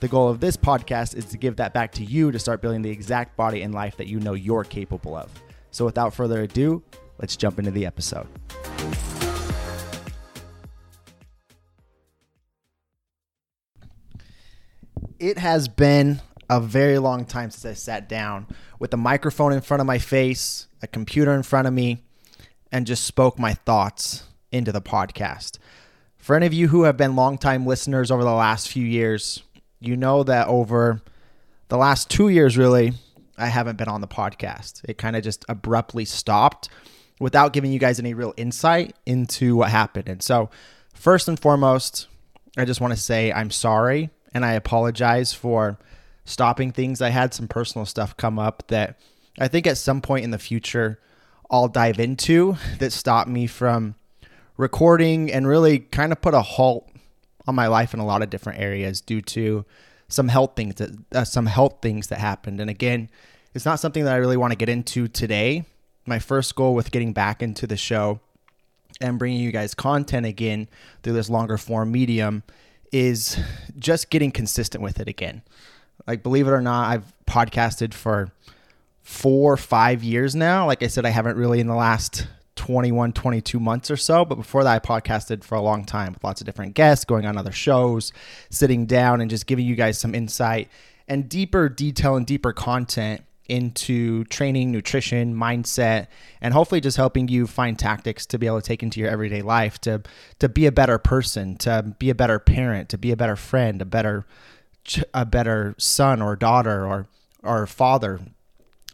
The goal of this podcast is to give that back to you to start building the exact body and life that you know you're capable of. So, without further ado, let's jump into the episode. It has been a very long time since I sat down with a microphone in front of my face, a computer in front of me, and just spoke my thoughts into the podcast. For any of you who have been longtime listeners over the last few years, you know that over the last two years, really, I haven't been on the podcast. It kind of just abruptly stopped without giving you guys any real insight into what happened. And so, first and foremost, I just want to say I'm sorry and I apologize for stopping things. I had some personal stuff come up that I think at some point in the future I'll dive into that stopped me from recording and really kind of put a halt on my life in a lot of different areas due to some health things that uh, some health things that happened. And again, it's not something that I really want to get into today. My first goal with getting back into the show and bringing you guys content again through this longer form medium is just getting consistent with it again. Like, believe it or not, I've podcasted for four, five years now. Like I said, I haven't really in the last 21, 22 months or so. But before that, I podcasted for a long time with lots of different guests, going on other shows, sitting down and just giving you guys some insight and deeper detail and deeper content into training, nutrition, mindset, and hopefully just helping you find tactics to be able to take into your everyday life to to be a better person, to be a better parent, to be a better friend, a better a better son or daughter or or father,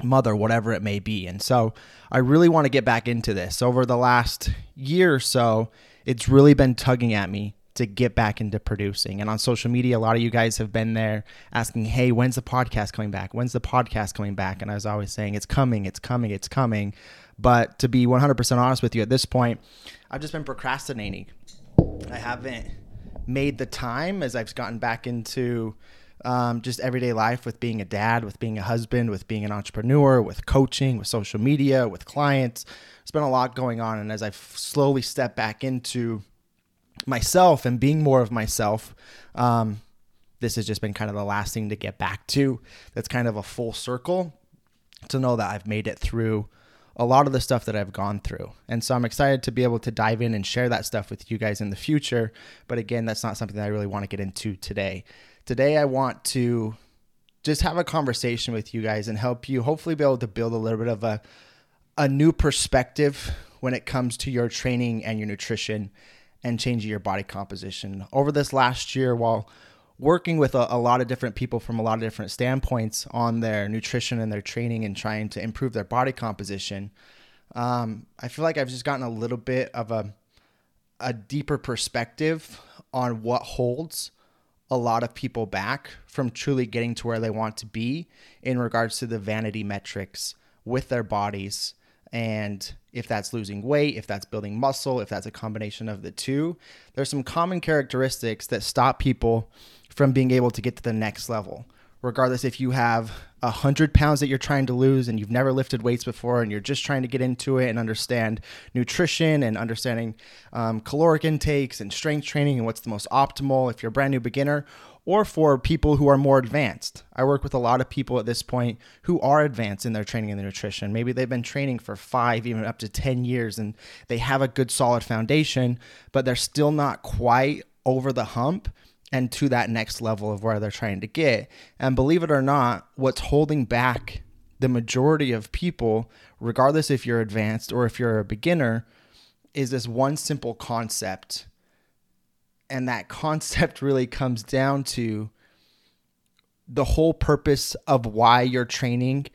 mother, whatever it may be. And so I really want to get back into this. Over the last year or so, it's really been tugging at me to get back into producing. And on social media, a lot of you guys have been there asking, hey, when's the podcast coming back? When's the podcast coming back? And I was always saying, it's coming, it's coming, it's coming. But to be 100% honest with you at this point, I've just been procrastinating. I haven't made the time as I've gotten back into um, just everyday life with being a dad, with being a husband, with being an entrepreneur, with coaching, with social media, with clients. There's been a lot going on. And as I've slowly step back into myself and being more of myself, um, this has just been kind of the last thing to get back to. That's kind of a full circle to know that I've made it through a lot of the stuff that I've gone through. And so I'm excited to be able to dive in and share that stuff with you guys in the future. But again, that's not something that I really want to get into today. Today, I want to just have a conversation with you guys and help you hopefully be able to build a little bit of a, a new perspective when it comes to your training and your nutrition and changing your body composition. Over this last year, while working with a, a, lot of different people from a lot of different standpoints on their nutrition and their training and trying to improve their body composition, um, I feel like I've just gotten a little bit of a a deeper perspective on what holds a lot of people back from truly getting to where they want to be in regards to the vanity metrics with their bodies and if that's losing weight, if that's building muscle, if that's a combination of the two, there's some common characteristics that stop people from being able to get to the next level. Regardless if you have a hundred pounds that you're trying to lose and you've never lifted weights before and you're just trying to get into it and understand nutrition and understanding um, caloric intakes and strength training and what's the most optimal if you're a brand new beginner, or for people who are more advanced. I work with a lot of people at this point who are advanced in their training and their nutrition. Maybe they've been training for five, even up to 10 years, and they have a good solid foundation, but they're still not quite over the hump and to that next level of where they're trying to get. And believe it or not, what's holding back the majority of people, regardless if you're advanced or if you're a beginner, is this one simple concept and that concept really comes down to the whole purpose of why you're training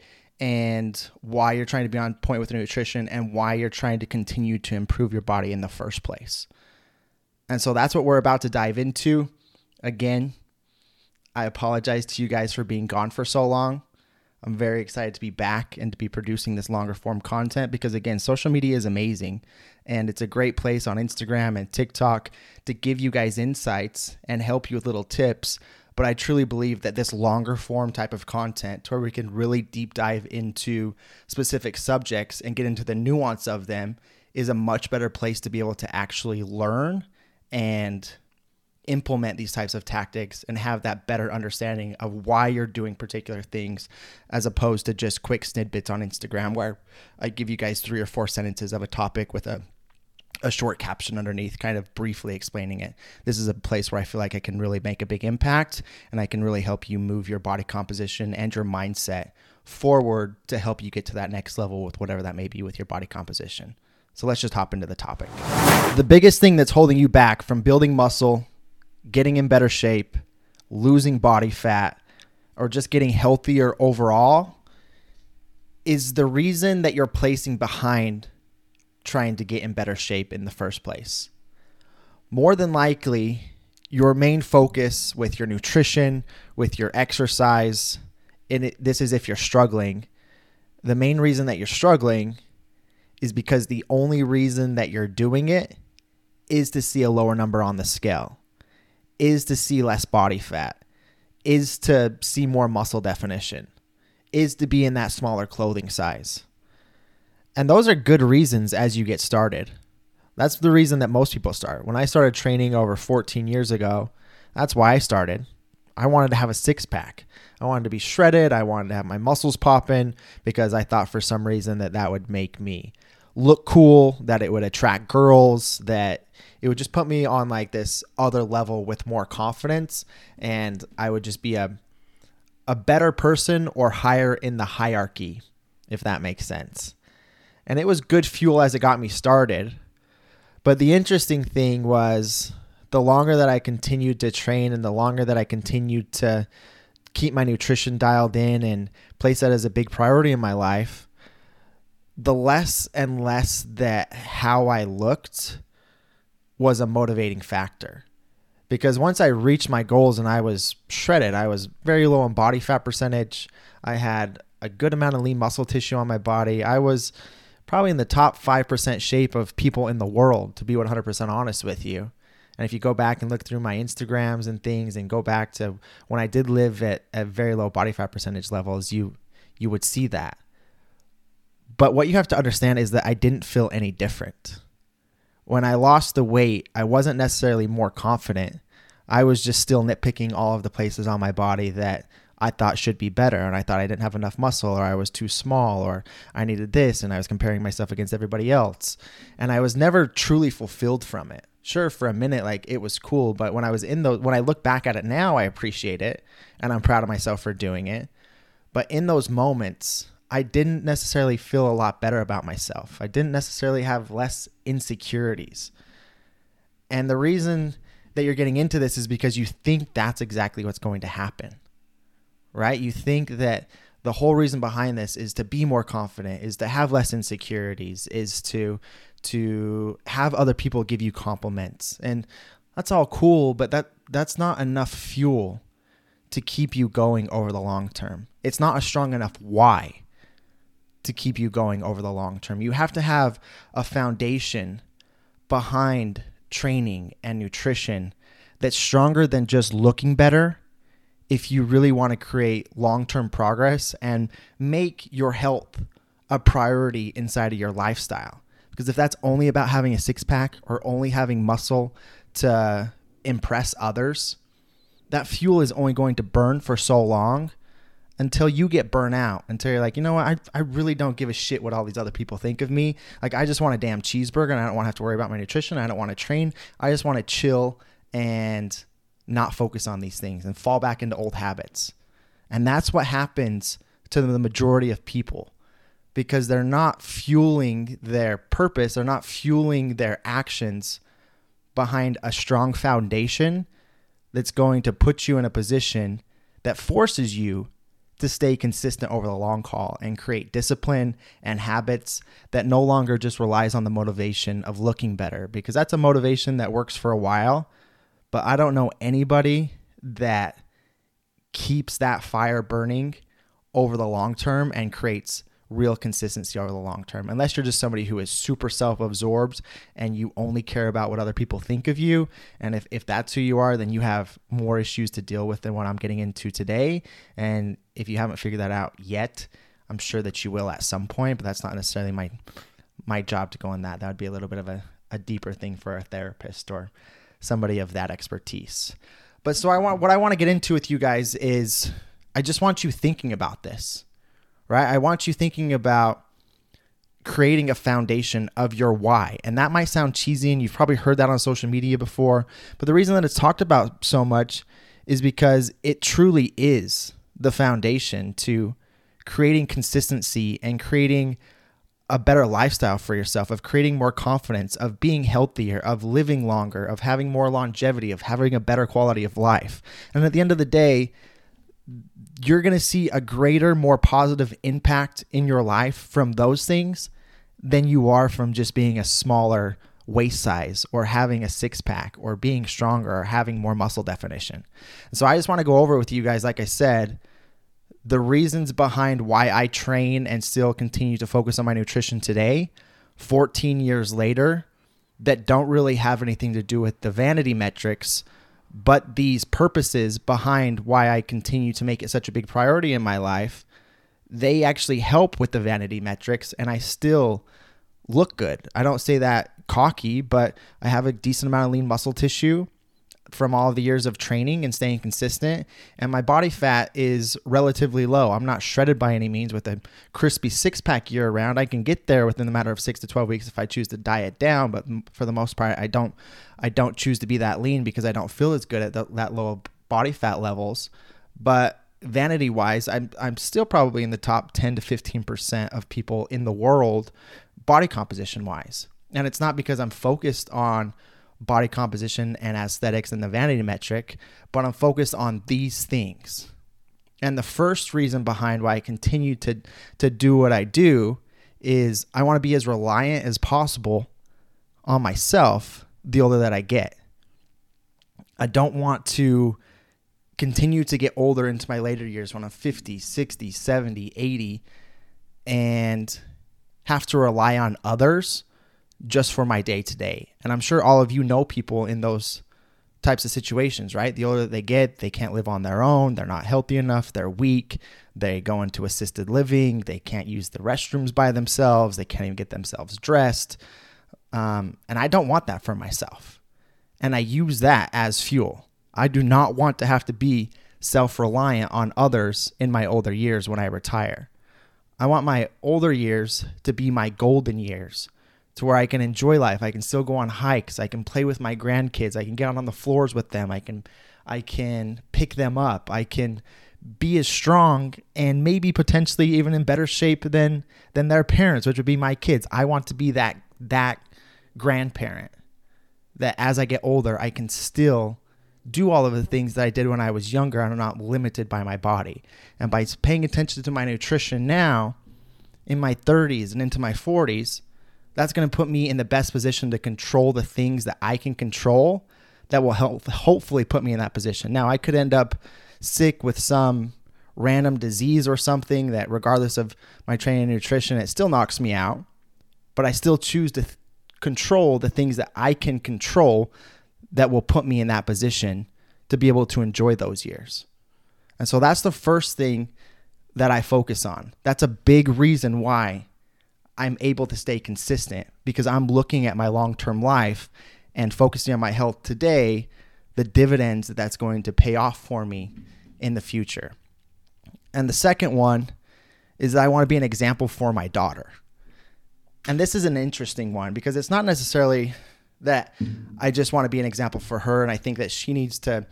and why you're trying to be on point with nutrition and why you're trying to continue to improve your body in the first place. And so that's what we're about to dive into. Again, I apologize to you guys for being gone for so long. I'm very excited to be back and to be producing this longer form content because, again, social media is amazing and it's a great place on Instagram and TikTok to give you guys insights and help you with little tips. But I truly believe that this longer form type of content, where we can really deep dive into specific subjects and get into the nuance of them, is a much better place to be able to actually learn and implement these types of tactics and have that better understanding of why you're doing particular things as opposed to just quick snippets on Instagram where I give you guys three or four sentences of a topic with a a short caption underneath kind of briefly explaining it. This is a place where I feel like I can really make a big impact and I can really help you move your body composition and your mindset forward to help you get to that next level with whatever that may be with your body composition. So let's just hop into the topic. The biggest thing that's holding you back from building muscle getting in better shape, losing body fat, or just getting healthier overall is the reason that you're placing behind trying to get in better shape in the first place. More than likely, your main focus with your nutrition, with your exercise, and it, this is if you're struggling, the main reason that you're struggling is because the only reason that you're doing it is to see a lower number on the scale is to see less body fat, is to see more muscle definition, is to be in that smaller clothing size. And those are good reasons as you get started. That's the reason that most people start. When I started training over 14 years ago, that's why I started. I wanted to have a six pack. I wanted to be shredded. I wanted to have my muscles popping because I thought for some reason that that would make me look cool, that it would attract girls, that it would just put me on like this other level with more confidence and I would just be a a better person or higher in the hierarchy if that makes sense. And it was good fuel as it got me started. But the interesting thing was the longer that I continued to train and the longer that I continued to keep my nutrition dialed in and place that as a big priority in my life, the less and less that how I looked was a motivating factor. Because once I reached my goals and I was shredded, I was very low on body fat percentage. I had a good amount of lean muscle tissue on my body. I was probably in the top 5% shape of people in the world, to be 100% honest with you. And if you go back and look through my Instagrams and things and go back to when I did live at, a very low body fat percentage levels, you you would see that. But what you have to understand is that I didn't feel any different when I lost the weight, I wasn't necessarily more confident. I was just still nitpicking all of the places on my body that I thought should be better. And I thought I didn't have enough muscle, or I was too small, or I needed this. And I was comparing myself against everybody else. And I was never truly fulfilled from it. Sure, for a minute, like it was cool. But when I was in those, when I look back at it now, I appreciate it. And I'm proud of myself for doing it. But in those moments, I didn't necessarily feel a lot better about myself. I didn't necessarily have less insecurities. And the reason that you're getting into this is because you think that's exactly what's going to happen. Right? You think that the whole reason behind this is to be more confident, is to have less insecurities, is to to have other people give you compliments. And that's all cool, but that that's not enough fuel to keep you going over the long term. It's not a strong enough why to keep you going over the long term. You have to have a foundation behind training and nutrition that's stronger than just looking better if you really want to create long term progress and make your health a priority inside of your lifestyle. Because if that's only about having a six pack or only having muscle to impress others, that fuel is only going to burn for so long until you get burnt out, until you're like, you know what, I, I really don't give a shit what all these other people think of me. Like, I just want a damn cheeseburger and I don't want to have to worry about my nutrition. I don't want to train. I just want to chill and not focus on these things and fall back into old habits. And that's what happens to the majority of people because they're not fueling their purpose, they're not fueling their actions behind a strong foundation that's going to put you in a position that forces you to stay consistent over the long haul and create discipline and habits that no longer just relies on the motivation of looking better because that's a motivation that works for a while but I don't know anybody that keeps that fire burning over the long term and creates real consistency over the long term. Unless you're just somebody who is super self absorbed and you only care about what other people think of you. And if, if that's who you are, then you have more issues to deal with than what I'm getting into today. And if you haven't figured that out yet, I'm sure that you will at some point, but that's not necessarily my my job to go on that. That would be a little bit of a, a deeper thing for a therapist or somebody of that expertise. But so I want what I want to get into with you guys is I just want you thinking about this right? I want you thinking about creating a foundation of your why. And that might sound cheesy and you've probably heard that on social media before, but the reason that it's talked about so much is because it truly is the foundation to creating consistency and creating a better lifestyle for yourself, of creating more confidence, of being healthier, of living longer, of having more longevity, of having a better quality of life. And at the end of the day, you're going to see a greater, more positive impact in your life from those things than you are from just being a smaller waist size or having a six pack or being stronger or having more muscle definition. so I just want to go over with you guys, like I said, the reasons behind why I train and still continue to focus on my nutrition today, 14 years later, that don't really have anything to do with the vanity metrics but these purposes behind why I continue to make it such a big priority in my life, they actually help with the vanity metrics and I still look good. I don't say that cocky, but I have a decent amount of lean muscle tissue from all the years of training and staying consistent. And my body fat is relatively low. I'm not shredded by any means with a crispy six pack year round. I can get there within the matter of six to 12 weeks if I choose to diet down. But for the most part, I don't, I don't choose to be that lean because I don't feel as good at the, that low body fat levels. But vanity wise, I'm, I'm still probably in the top 10 to 15% of people in the world body composition wise. And it's not because I'm focused on body composition and aesthetics and the vanity metric, but I'm focused on these things. And the first reason behind why I continue to to do what I do is I want to be as reliant as possible on myself the older that I get. I don't want to continue to get older into my later years when I'm 50, 60, 70, 80 and have to rely on others just for my day to day. And I'm sure all of you know people in those types of situations, right? The older they get, they can't live on their own. They're not healthy enough. They're weak. They go into assisted living. They can't use the restrooms by themselves. They can't even get themselves dressed. Um, and I don't want that for myself. And I use that as fuel. I do not want to have to be self reliant on others in my older years when I retire. I want my older years to be my golden years to where I can enjoy life. I can still go on hikes. I can play with my grandkids. I can get out on the floors with them. I can I can pick them up. I can be as strong and maybe potentially even in better shape than than their parents, which would be my kids. I want to be that that grandparent that as I get older, I can still do all of the things that I did when I was younger. I'm not limited by my body. And by paying attention to my nutrition now in my 30s and into my 40s, that's going to put me in the best position to control the things that I can control that will help hopefully put me in that position. Now, I could end up sick with some random disease or something that regardless of my training and nutrition, it still knocks me out, but I still choose to th- control the things that I can control that will put me in that position to be able to enjoy those years. And so that's the first thing that I focus on. That's a big reason why I'm able to stay consistent because I'm looking at my long term life and focusing on my health today, the dividends that that's going to pay off for me in the future. And the second one is that I want to be an example for my daughter. And this is an interesting one because it's not necessarily that I just want to be an example for her and I think that she needs to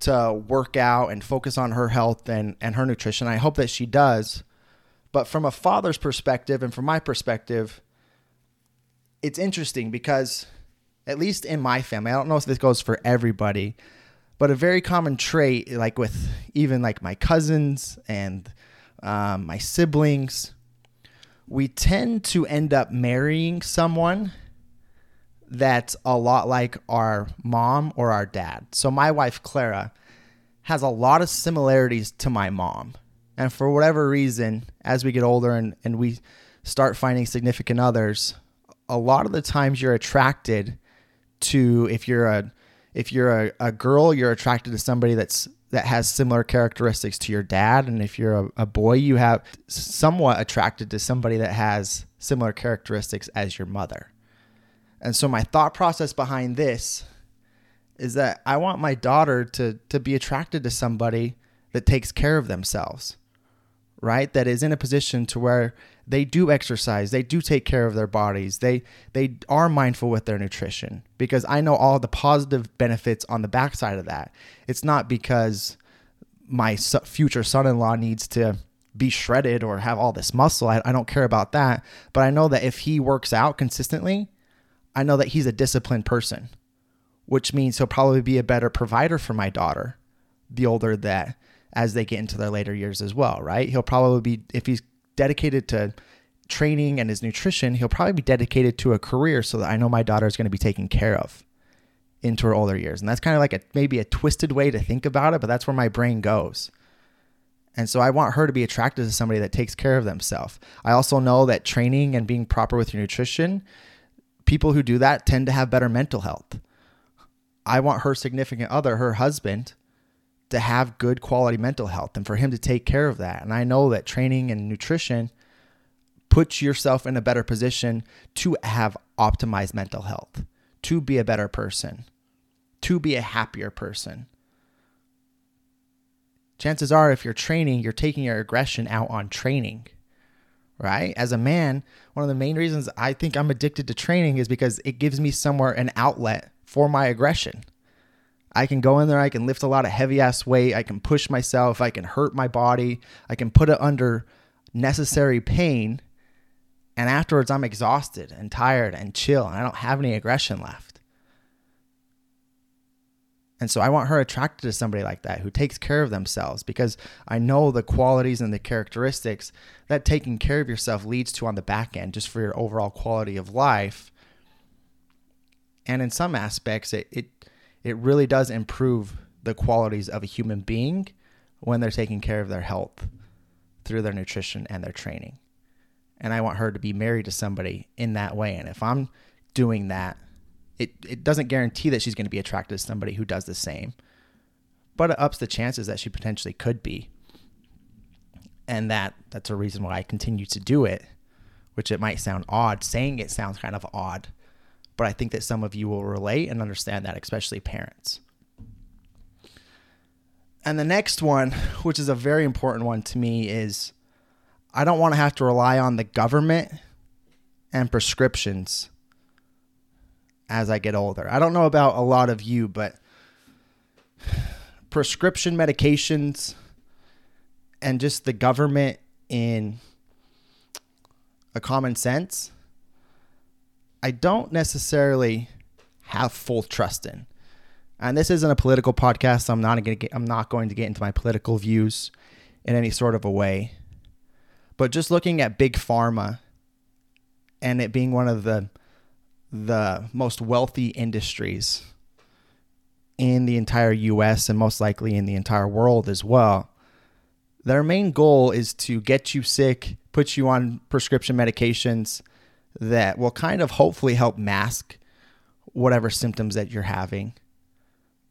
to work out and focus on her health and, and her nutrition. I hope that she does. But from a father's perspective and from my perspective, it's interesting because, at least in my family, I don't know if this goes for everybody, but a very common trait, like with even like my cousins and um, my siblings, we tend to end up marrying someone that's a lot like our mom or our dad. So my wife Clara has a lot of similarities to my mom And for whatever reason, as we get older and, and we start finding significant others, a lot of the times you're attracted to if you're a if you're a, a girl, you're attracted to somebody that's that has similar characteristics to your dad. And if you're a, a boy, you have somewhat attracted to somebody that has similar characteristics as your mother. And so my thought process behind this is that I want my daughter to to be attracted to somebody that takes care of themselves. Right? That is in a position to where they do exercise, they do take care of their bodies, they they are mindful with their nutrition because I know all the positive benefits on the backside of that. It's not because my future son-in-law needs to be shredded or have all this muscle. I, I don't care about that, but I know that if he works out consistently, I know that he's a disciplined person, which means he'll probably be a better provider for my daughter, the older that as they get into their later years as well, right? He'll probably be if he's dedicated to training and his nutrition, he'll probably be dedicated to a career so that I know my daughter is going to be taken care of into her older years. And that's kind of like a maybe a twisted way to think about it, but that's where my brain goes. And so I want her to be attracted to somebody that takes care of themselves. I also know that training and being proper with your nutrition, people who do that tend to have better mental health. I want her significant other, her husband, to have good quality mental health and for him to take care of that. And I know that training and nutrition puts yourself in a better position to have optimized mental health, to be a better person, to be a happier person. Chances are, if you're training, you're taking your aggression out on training, right? As a man, one of the main reasons I think I'm addicted to training is because it gives me somewhere an outlet for my aggression. I can go in there, I can lift a lot of heavy ass weight, I can push myself, I can hurt my body, I can put it under necessary pain. And afterwards, I'm exhausted and tired and chill, and I don't have any aggression left. And so I want her attracted to somebody like that who takes care of themselves because I know the qualities and the characteristics that taking care of yourself leads to on the back end, just for your overall quality of life. And in some aspects, it, it it really does improve the qualities of a human being when they're taking care of their health through their nutrition and their training. And I want her to be married to somebody in that way. And if I'm doing that, it, it doesn't guarantee that she's going to be attracted to somebody who does the same, but it ups the chances that she potentially could be. And that that's a reason why I continue to do it, which it might sound odd. Saying it sounds kind of odd but I think that some of you will relate and understand that, especially parents. And the next one, which is a very important one to me, is I don't want to have to rely on the government and prescriptions as I get older. I don't know about a lot of you, but prescription medications and just the government in a common sense I don't necessarily have full trust in. And this isn't a political podcast, so I'm not going to get I'm not going to get into my political views in any sort of a way. But just looking at big pharma and it being one of the the most wealthy industries in the entire US and most likely in the entire world as well. Their main goal is to get you sick, put you on prescription medications, that will kind of hopefully help mask whatever symptoms that you're having.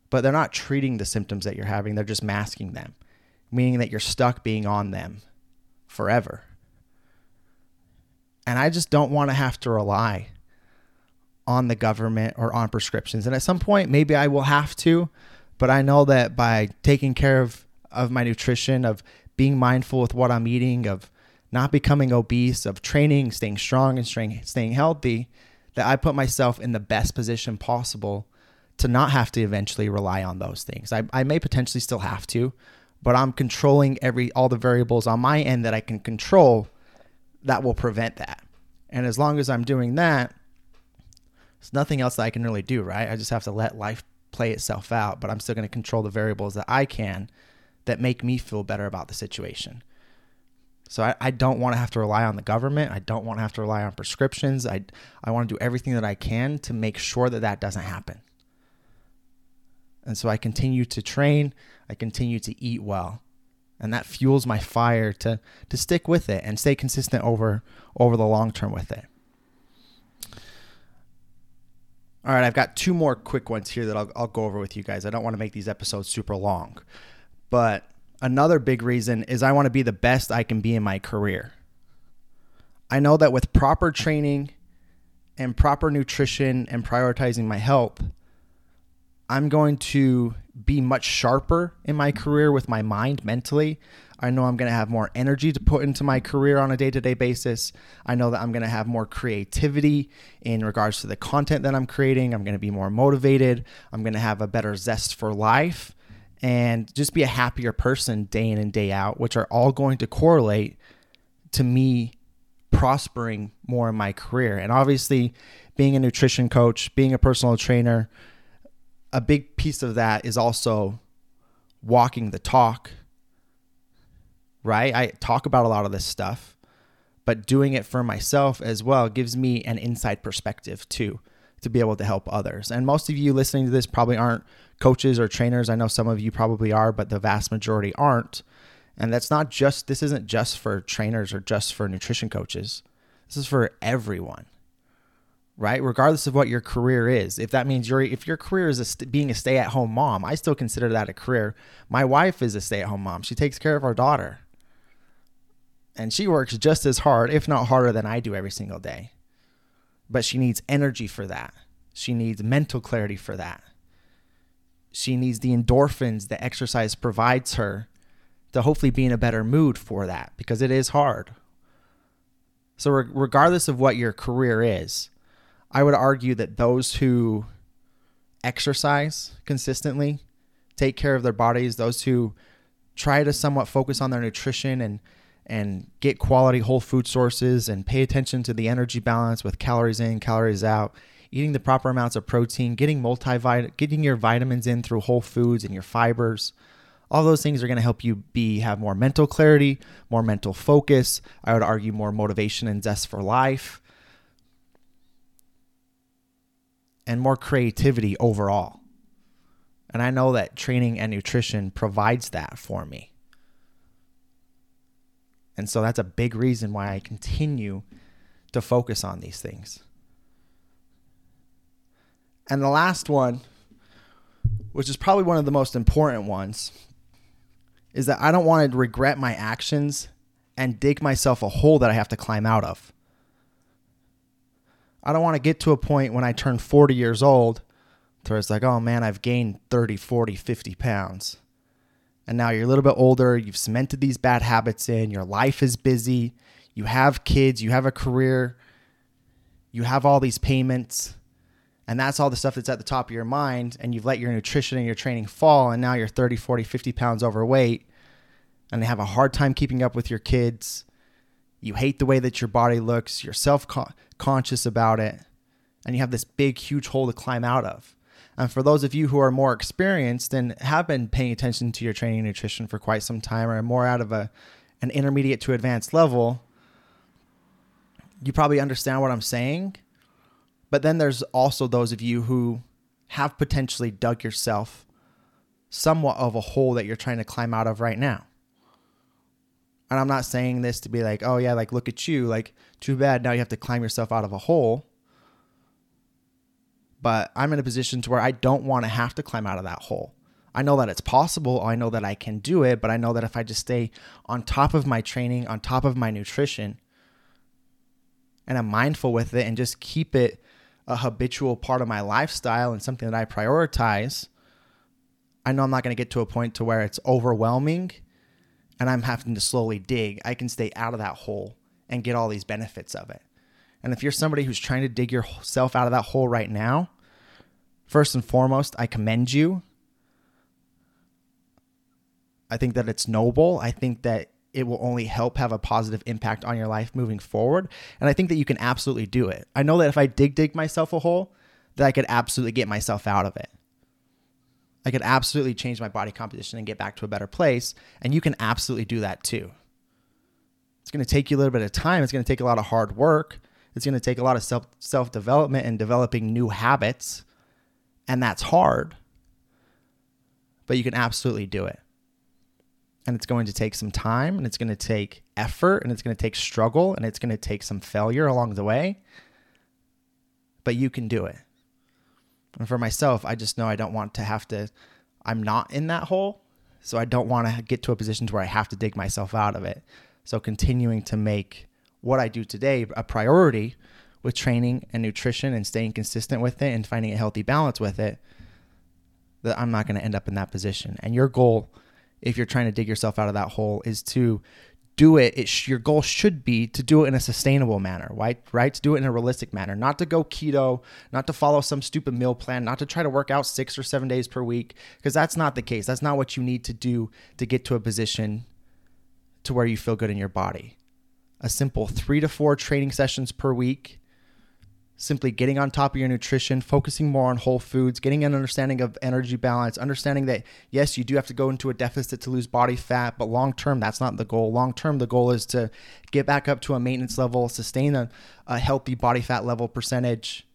But they're not treating the symptoms that you're having, they're just masking them, meaning that you're stuck being on them forever. And I just don't want to have to rely on the government or on prescriptions. And at some point, maybe I will have to, but I know that by taking care of, of my nutrition, of being mindful with what I'm eating, of not becoming obese, of training, staying strong, and staying, healthy, that I put myself in the best position possible to not have to eventually rely on those things. I, I may potentially still have to, but I'm controlling every all the variables on my end that I can control that will prevent that. And as long as I'm doing that, there's nothing else that I can really do, right? I just have to let life play itself out, but I'm still going to control the variables that I can that make me feel better about the situation. So I, I don't want to have to rely on the government. I don't want to have to rely on prescriptions. I, I want to do everything that I can to make sure that that doesn't happen. And so I continue to train, I continue to eat well. and that fuels my fire to to stick with it and stay consistent over over the long term with it. All right, I've got two more quick ones here that I'll, I'll go over with you guys. I don't want to make these episodes super long, but another big reason is I want to be the best I can be in my career. I know that with proper training and proper nutrition and prioritizing my health, I'm going to be much sharper in my career with my mind mentally. I know I'm going to have more energy to put into my career on a day to day basis. I know that I'm going to have more creativity in regards to the content that I'm creating. I'm going to be more motivated. I'm going to have a better zest for life and just be a happier person day in and day out, which are all going to correlate to me prospering more in my career. And obviously, being a nutrition coach, being a personal trainer, a big piece of that is also walking the talk, right? I talk about a lot of this stuff, but doing it for myself as well gives me an inside perspective too to be able to help others. And most of you listening to this probably aren't coaches or trainers. I know some of you probably are, but the vast majority aren't. And that's not just, this isn't just for trainers or just for nutrition coaches. This is for everyone right? Regardless of what your career is. If that means your if your career is a st- being a stay-at-home mom, I still consider that a career. My wife is a stay-at-home mom. She takes care of our daughter. And she works just as hard, if not harder than I do every single day. But she needs energy for that. She needs mental clarity for that. She needs the endorphins that exercise provides her to hopefully be in a better mood for that because it is hard. So, regardless of what your career is, I would argue that those who exercise consistently, take care of their bodies, those who try to somewhat focus on their nutrition and and get quality whole food sources and pay attention to the energy balance with calories in, calories out, eating the proper amounts of protein, getting multivit getting your vitamins in through whole foods and your fibers. All those things are going to help you be have more mental clarity, more mental focus. I would argue more motivation and zest for life. and more creativity overall. And I know that training and nutrition provides that for me. And so that's a big reason why I continue to focus on these things. And the last one, which is probably one of the most important ones, is that I don't want to regret my actions and dig myself a hole that I have to climb out of. I don't want to get to a point when I turn 40 years old where it's like, oh man, I've gained 30, 40, 50 pounds. And now you're a little bit older, you've cemented these bad habits in, your life is busy, you have kids, you have a career, you have all these payments, and that's all the stuff that's at the top of your mind. And you've let your nutrition and your training fall, and now you're 30, 40, 50 pounds overweight, and they have a hard time keeping up with your kids you hate the way that your body looks, you're self conscious about it, and you have this big, huge hole to climb out of. And for those of you who are more experienced and have been paying attention to your training nutrition for quite some time or more out of a, an intermediate to advanced level, you probably understand what I'm saying. But then there's also those of you who have potentially dug yourself somewhat of a hole that you're trying to climb out of right now. And I'm not saying this to be like, oh yeah, like look at you, like too bad now you have to climb yourself out of a hole. But I'm in a position to where I don't want to have to climb out of that hole. I know that it's possible. I know that I can do it, but I know that if I just stay on top of my training, on top of my nutrition, and I'm mindful with it and just keep it a habitual part of my lifestyle and something that I prioritize, I know I'm not going to get to a point to where it's overwhelming and I'm having to slowly dig, I can stay out of that hole and get all these benefits of it. And if you're somebody who's trying to dig yourself out of that hole right now, first and foremost, I commend you. I think that it's noble. I think that it will only help have a positive impact on your life moving forward. And I think that you can absolutely do it. I know that if I dig dig myself a hole, that I could absolutely get myself out of it. I could absolutely change my body composition and get back to a better place. And you can absolutely do that too. It's going to take you a little bit of time. It's going to take a lot of hard work. It's going to take a lot of self self development and developing new habits. And that's hard. But you can absolutely do it. and it's going to take some time and it's going to take effort and it's going to take struggle and it's going to take some failure along the way. But you can do it. And for myself, I just know I don't want to have to, I'm not in that hole. So I don't want to get to a position to where I have to dig myself out of it. So continuing to make what I do today a priority with training and nutrition and staying consistent with it and finding a healthy balance with it, that I'm not going to end up in that position. And your goal if you're trying to dig yourself out of that hole is to do it, it sh- your goal should be to do it in a sustainable manner, right? Right? To do it in a realistic manner, not to go keto, not to follow some stupid meal plan, not to try to work out six or seven days per week, because that's not the case. That's not what you need to do to get to a position to where you feel good in your body. A simple three to four training sessions per week simply getting on top of your nutrition, focusing more on whole foods, getting an understanding of energy balance, understanding that yes, you do have to go into a deficit to lose body fat, but long term, that's not the goal. Long term, the goal is to get back up to a maintenance level, sustain a, a healthy body fat level percentage,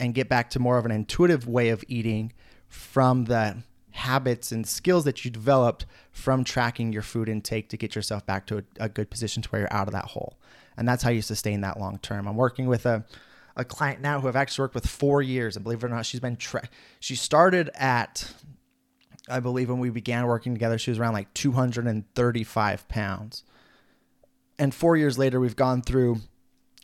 and get back to more of an intuitive way of eating from the habits and skills that you developed from tracking your food intake to get yourself back to a, a good position to where you're out of that hole and that's how you sustain that long term. I'm working with a a client now who I've actually worked with four years, and believe it or not, she's been tra- she started at I believe when we began working together, she was around like 235 pounds, and four years later, we've gone through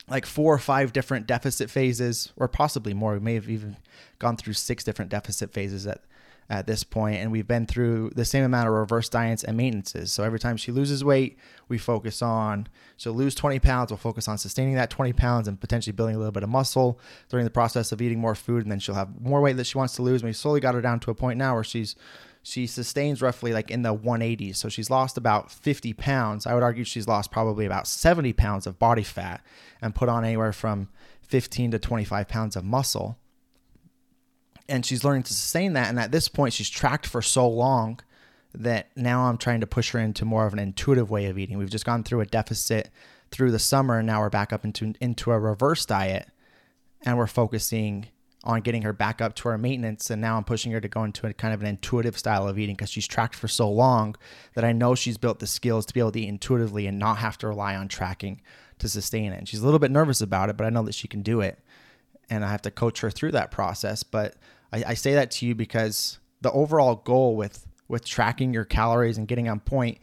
like four or five different deficit phases, or possibly more. We may have even gone through six different deficit phases at at this point, and we've been through the same amount of reverse diets and maintenances. So every time she loses weight, we focus on she'll lose 20 pounds. We'll focus on sustaining that 20 pounds and potentially building a little bit of muscle during the process of eating more food, and then she'll have more weight that she wants to lose. And we slowly got her down to a point now where she's she sustains roughly like in the 180s. So she's lost about 50 pounds. I would argue she's lost probably about 70 pounds of body fat and put on anywhere from 15 to 25 pounds of muscle and she's learning to sustain that. And at this point, she's tracked for so long that now I'm trying to push her into more of an intuitive way of eating. We've just gone through a deficit through the summer, and now we're back up into into a reverse diet, and we're focusing on getting her back up to our maintenance. And now I'm pushing her to go into a kind of an intuitive style of eating because she's tracked for so long that I know she's built the skills to be able to eat intuitively and not have to rely on tracking to sustain it. And she's a little bit nervous about it, but I know that she can do it. And I have to coach her through that process. But I, I say that to you because the overall goal with with tracking your calories and getting on point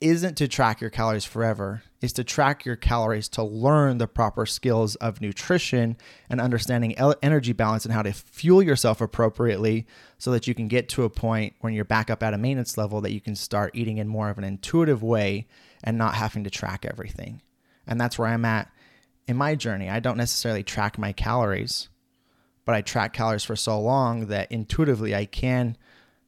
isn't to track your calories forever. Is to track your calories to learn the proper skills of nutrition and understanding energy balance and how to fuel yourself appropriately so that you can get to a point when you're back up at a maintenance level that you can start eating in more of an intuitive way and not having to track everything. And that's where i'm at in my journey. I don't necessarily track my calories but I track calories for so long that intuitively I can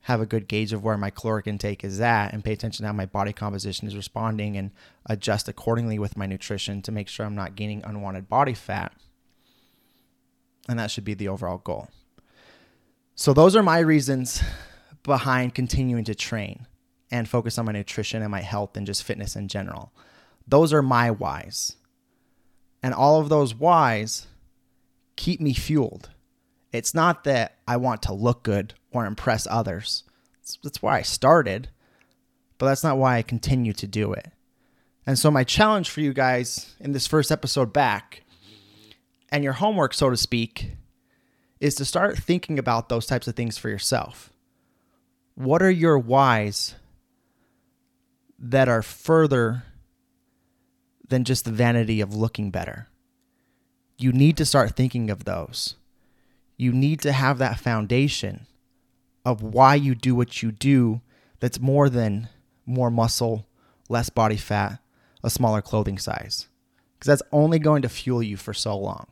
have a good gauge of where my caloric intake is at and pay attention to how my body composition is responding and adjust accordingly with my nutrition to make sure I'm not gaining unwanted body fat. And that should be the overall goal. So, those are my reasons behind continuing to train and focus on my nutrition and my health and just fitness in general. Those are my whys. And all of those whys keep me fueled it's not that I want to look good or impress others. That's why I started, but that's not why I continue to do it. And so, my challenge for you guys in this first episode back, and your homework, so to speak, is to start thinking about those types of things for yourself. What are your whys that are further than just the vanity of looking better? You need to start thinking of those you need to have that foundation of why you do what you do that's more than more muscle, less body fat, a smaller clothing size. Because that's only going to fuel you for so long.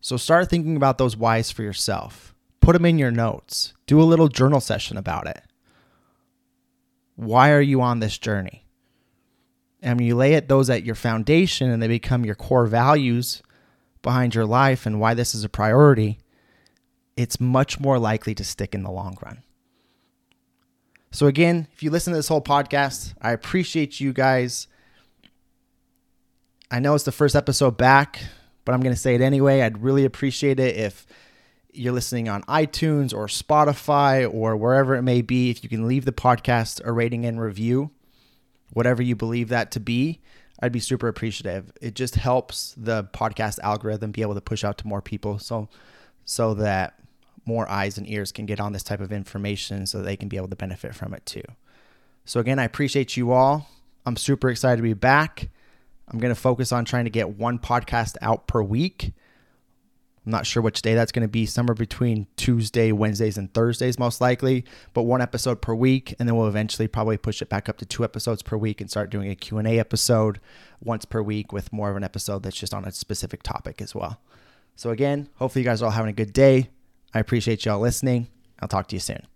So start thinking about those whys for yourself. Put them in your notes. Do a little journal session about it. Why are you on this journey? And when you lay it those at your foundation and they become your core values, behind your life and why this is a priority, it's much more likely to stick in the long run. So, again, if you listen to this whole podcast, I appreciate you guys. I know it's the first episode back, but I'm going to say it anyway. I'd really appreciate it if you're listening on iTunes or Spotify or wherever it may be, if you can leave the podcast a rating and review, whatever you believe that to be, I'd be super appreciative. It just helps the podcast algorithm be able to push out to more people so so that more eyes and ears can get on this type of information so they can be able to benefit from it too. So again, I appreciate you all. I'm super excited to be back. I'm going to focus on trying to get one podcast out per week. I'm not sure which day that's going to be, somewhere between Tuesday, Wednesdays, and Thursdays, most likely, but one episode per week. And then we'll eventually probably push it back up to two episodes per week and start doing a Q&A episode once per week with more of an episode that's just on a specific topic as well. So again, hopefully you guys are all having a good day. I appreciate y'all listening. I'll talk to you soon.